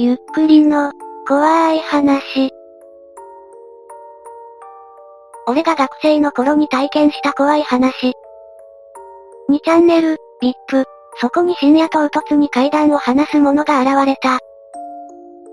ゆっくりの、怖い話。俺が学生の頃に体験した怖い話。2チャンネル、VIP。そこに深夜唐突に階段を話す者が現れた。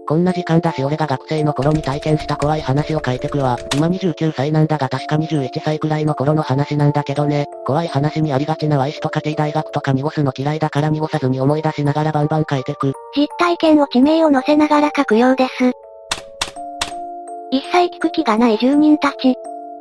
こんな時間だし俺が学生の頃に体験した怖い話を書いてくわ。今29歳なんだが確か21歳くらいの頃の話なんだけどね。怖い話にありがちな Y 氏とか T 大学とか濁すの嫌いだから濁さずに思い出しながらバンバン書いてく。実体験を地名を載せながら書くようです。一切聞く気がない住人たち。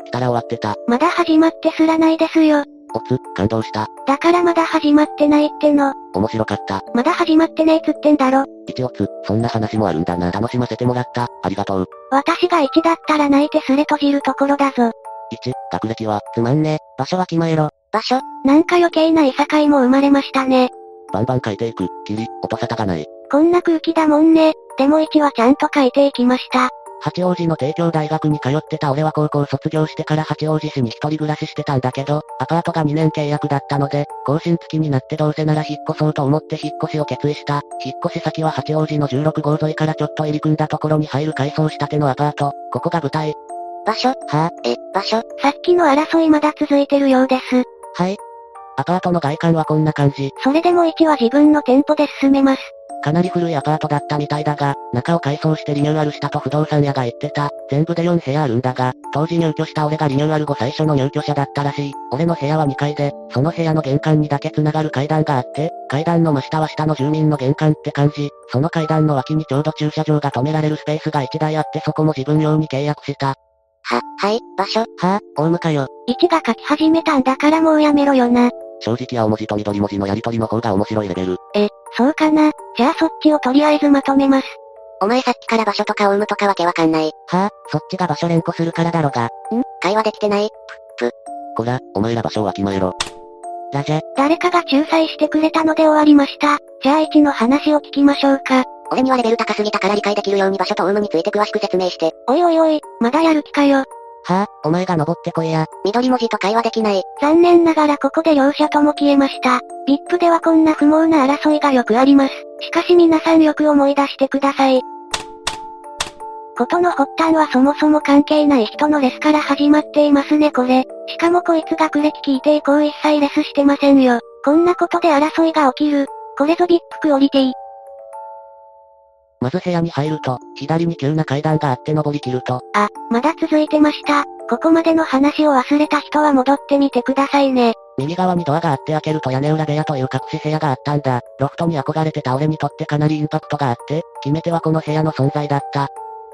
来たら終わってた。まだ始まってすらないですよ。おつ、感動した。だからまだ始まってないっての。面白かった。まだ始まってねえつってんだろ。一応つ、そんな話もあるんだな。楽しませてもらった。ありがとう。私が1だったら泣いてすれ閉じるところだぞ。1、学歴は、つまんね。場所は決まえろ。場所なんか余計ないさかいも生まれましたね。バンバン書いていく。きり、音沙汰がない。こんな空気だもんね。でも1はちゃんと書いていきました。八王子の帝京大学に通ってた俺は高校卒業してから八王子市に一人暮らししてたんだけど、アパートが2年契約だったので、更新付きになってどうせなら引っ越そうと思って引っ越しを決意した。引っ越し先は八王子の16号沿いからちょっと入り組んだところに入る改装したてのアパート。ここが舞台。場所はぁ、え、場所さっきの争いまだ続いてるようです。はい。アパートの外観はこんな感じ。それでも1は自分の店舗で進めます。かなり古いアパートだったみたいだが、中を改装してリニューアルしたと不動産屋が言ってた。全部で4部屋あるんだが、当時入居した俺がリニューアル後最初の入居者だったらしい。俺の部屋は2階で、その部屋の玄関にだけ繋がる階段があって、階段の真下は下の住民の玄関って感じ。その階段の脇にちょうど駐車場が止められるスペースが1台あってそこも自分用に契約した。は、はい、場所。はぁ、あ、オウムかよ。1が書き始めたんだからもうやめろよな。正直青文字と緑文字のやりとりの方が面白いレベル。え、そうかな。じゃあそっちをとりあえずまとめます。お前さっきから場所とかオウムとかわけわかんない？はあ、そっちが場所連呼するからだろが。ん会話できてない？ぷ、ぷ。こら、お前ら場所をわきまえろ。ラジャ。誰かが仲裁してくれたので終わりました。じゃあ1の話を聞きましょうか。俺にはレベル高すぎたから理解できるように場所とオウムについて詳しく説明して。おいおいおい、まだやる気かよ。は、あ、お前が登ってこいや。緑文字と会話できない。残念ながらここで両者とも消えました。VIP ではこんな不毛な争いがよくあります。しかし皆さんよく思い出してください。ことの発端はそもそも関係ない人のレスから始まっていますねこれ。しかもこいつ学歴聞いて以降一切レスしてませんよ。こんなことで争いが起きる。これぞ VIP クオリティ。まず部屋に入ると、左に急な階段があって登り切ると。あ、まだ続いてました。ここまでの話を忘れた人は戻ってみてくださいね。右側にドアがあって開けると屋根裏部屋という隠し部屋があったんだ。ロフトに憧れてた俺にとってかなりインパクトがあって、決め手はこの部屋の存在だった。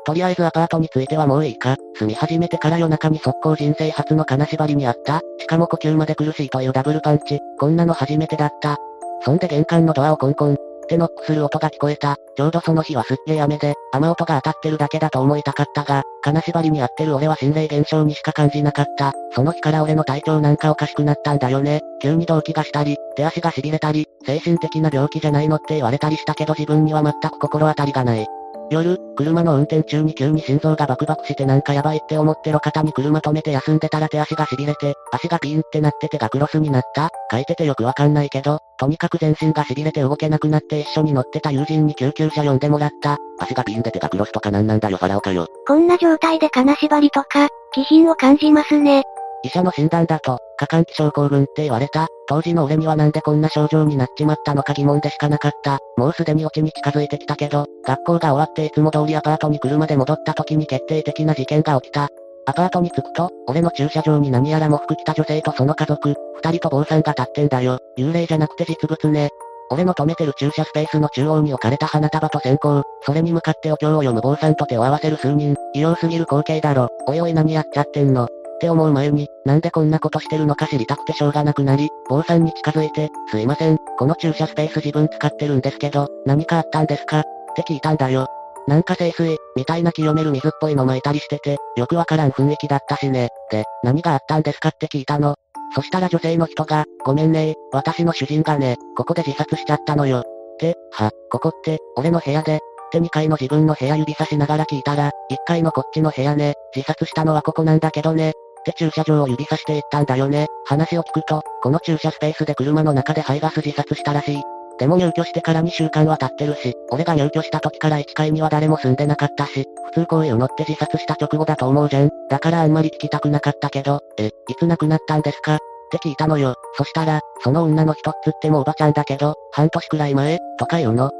とりあえずアパートについてはもういいか。住み始めてから夜中に速攻人生初の金縛りにあった。しかも呼吸まで苦しいというダブルパンチ。こんなの初めてだった。そんで玄関のドアをコンコン。てノックする音が聞こえた。ちょうどその日はすっげえ雨で、雨音が当たってるだけだと思いたかったが、金縛りにあってる俺は心霊現象にしか感じなかった。その日から俺の体調なんかおかしくなったんだよね。急に動悸がしたり、手足が痺れたり、精神的な病気じゃないのって言われたりしたけど自分には全く心当たりがない。夜、車の運転中に急に心臓がバクバクしてなんかやばいって思って路肩に車止めて休んでたら手足が痺れて、足がピーンってなって手がクロスになった書いててよくわかんないけど、とにかく全身が痺れて動けなくなって一緒に乗ってた友人に救急車呼んでもらった。足がピーンで手がクロスとかなんなんだよファラオかよ。こんな状態で金縛りとか、気品を感じますね。医者の診断だと、過換気症候群って言われた。当時の俺にはなんでこんな症状になっちまったのか疑問でしかなかった。もうすでにオチに近づいてきたけど、学校が終わっていつも通りアパートに車で戻った時に決定的な事件が起きた。アパートに着くと、俺の駐車場に何やらも服着た女性とその家族、二人と坊さんが立ってんだよ。幽霊じゃなくて実物ね。俺の止めてる駐車スペースの中央に置かれた花束と線香、それに向かってお経を読む坊さんと手を合わせる数人、異様すぎる光景だろ。おいおい何やっちゃってんの。って思う前に、なんでこんなことしてるのか知りたくてしょうがなくなり、坊さんに近づいて、すいません、この駐車スペース自分使ってるんですけど、何かあったんですかって聞いたんだよ。なんか清水、みたいな清める水っぽいの巻いたりしてて、よくわからん雰囲気だったしね。で、何があったんですかって聞いたの。そしたら女性の人が、ごめんね私の主人がね、ここで自殺しちゃったのよ。って、は、ここって、俺の部屋で、って2階の自分の部屋指さしながら聞いたら、1階のこっちの部屋ね、自殺したのはここなんだけどね、って駐車場を指さして言ったんだよね。話を聞くと、この駐車スペースで車の中で排ガス自殺したらしい。でも入居してから2週間は経ってるし、俺が入居した時から1階には誰も住んでなかったし、普通こういうのって自殺した直後だと思うじゃん。だからあんまり聞きたくなかったけど、え、いつ亡くなったんですか？って聞いたのよ。そしたら、その女の人っつってもおばちゃんだけど、半年くらい前、とか言うの。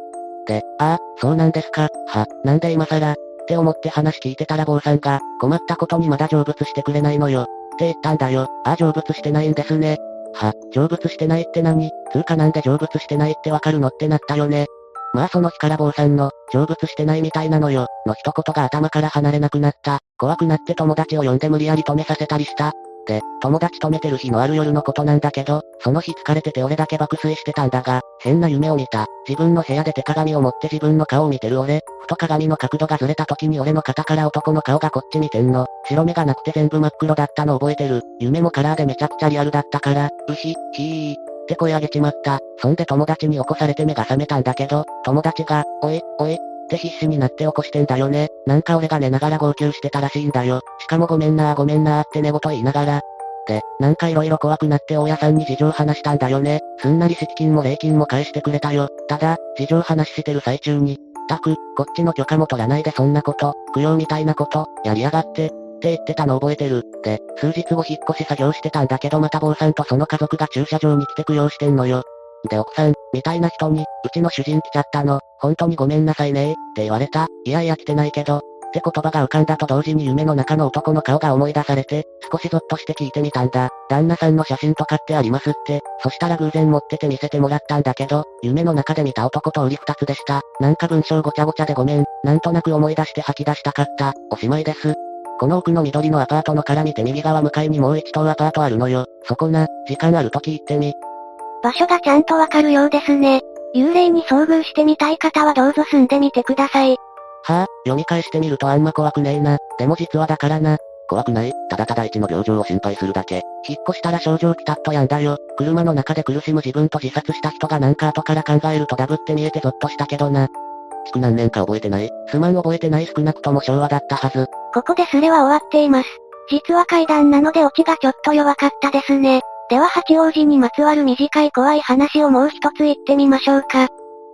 で、ああ、そうなんですか、は、なんで今更、って思って話聞いてたら坊さんが、困ったことにまだ成仏してくれないのよ。って言ったんだよ。ああ成仏してないんですね。は、成仏してないって何？つうかなんで成仏してないってわかるのってなったよね。まあその日から坊さんの、成仏してないみたいなのよ、の一言が頭から離れなくなった。怖くなって友達を呼んで無理やり止めさせたりした。で、友達とめてる日のある夜のことなんだけど、その日疲れてて俺だけ爆睡してたんだが、変な夢を見た。自分の部屋で手鏡を持って自分の顔を見てる俺、ふと鏡の角度がずれた時に俺の肩から男の顔がこっち見てんの。白目がなくて全部真っ黒だったの覚えてる。夢もカラーでめちゃくちゃリアルだったから、うひ、ひー。って声上げちまった。そんで友達に起こされて目が覚めたんだけど、友達が、おい、おい、って必死になって起こしてんだよね。なんか俺が寝ながら号泣してたらしいんだよ。しかもごめんなーごめんなーって寝言言いながら。で、なんか色々怖くなって大家さんに事情話したんだよね。すんなり敷金も礼金も返してくれたよ。ただ、事情話してる最中に、たく、こっちの許可も取らないでそんなこと、供養みたいなこと、やりやがって、って言ってたの覚えてる。で、数日後引っ越し作業してたんだけどまた坊さんとその家族が駐車場に来て供養してんのよ。で奥さん、みたいな人に、うちの主人来ちゃったの、本当にごめんなさいねって言われた。いやいや来てないけど、って言葉が浮かんだと同時に夢の中の男の顔が思い出されて、少しゾッとして聞いてみたんだ。旦那さんの写真とかってありますって。そしたら偶然持ってて見せてもらったんだけど、夢の中で見た男と売り二つでした。なんか文章ごちゃごちゃでごめん。なんとなく思い出して吐き出したかった。おしまいです。この奥の緑のアパートのから見て右側向かいにもう一棟アパートあるのよ。そこな、時間ある時行ってみ。場所がちゃんとわかるようですね。幽霊に遭遇してみたい方はどうぞ住んでみてください。はあ、読み返してみるとあんま怖くねえな。でも実はだからな。怖くないただただ一の病状を心配するだけ。引っ越したら症状ピタッとやんだよ。車の中で苦しむ自分と自殺した人がなんか後から考えるとダブって見えてゾッとしたけどな。築何年か覚えてないすまん覚えてない少なくとも昭和だったはず。ここですれは終わっています。実は階段なのでオチがちょっと弱かったですね。では八王子にまつわる短い怖い話をもう一つ言ってみましょうか。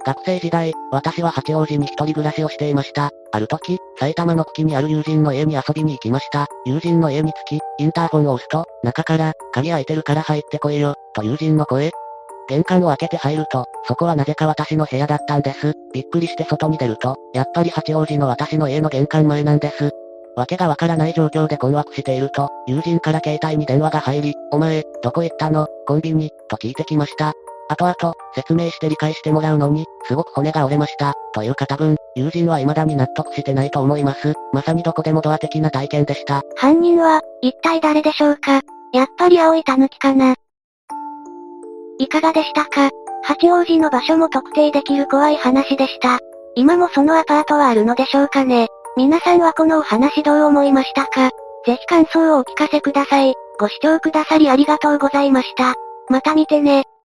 学生時代、私は八王子に一人暮らしをしていました。ある時、埼玉の久喜にある友人の家に遊びに行きました。友人の家に着き、インターホンを押すと、中から、鍵開いてるから入ってこいよ、と友人の声。玄関を開けて入ると、そこはなぜか私の部屋だったんです。びっくりして外に出ると、やっぱり八王子の私の家の玄関前なんです。わけがわからない状況で困惑していると、友人から携帯に電話が入り、お前、どこ行ったのコンビニ、と聞いてきました。後々、説明して理解してもらうのに、すごく骨が折れました。というか多分、友人は未だに納得してないと思います。まさにどこでもドア的な体験でした。犯人は、一体誰でしょうか？やっぱり青い狸かな？いかがでしたか？八王子の場所も特定できる怖い話でした。今もそのアパートはあるのでしょうかね？皆さんはこのお話どう思いましたか？ぜひ感想をお聞かせください。ご視聴くださりありがとうございました。また見てね。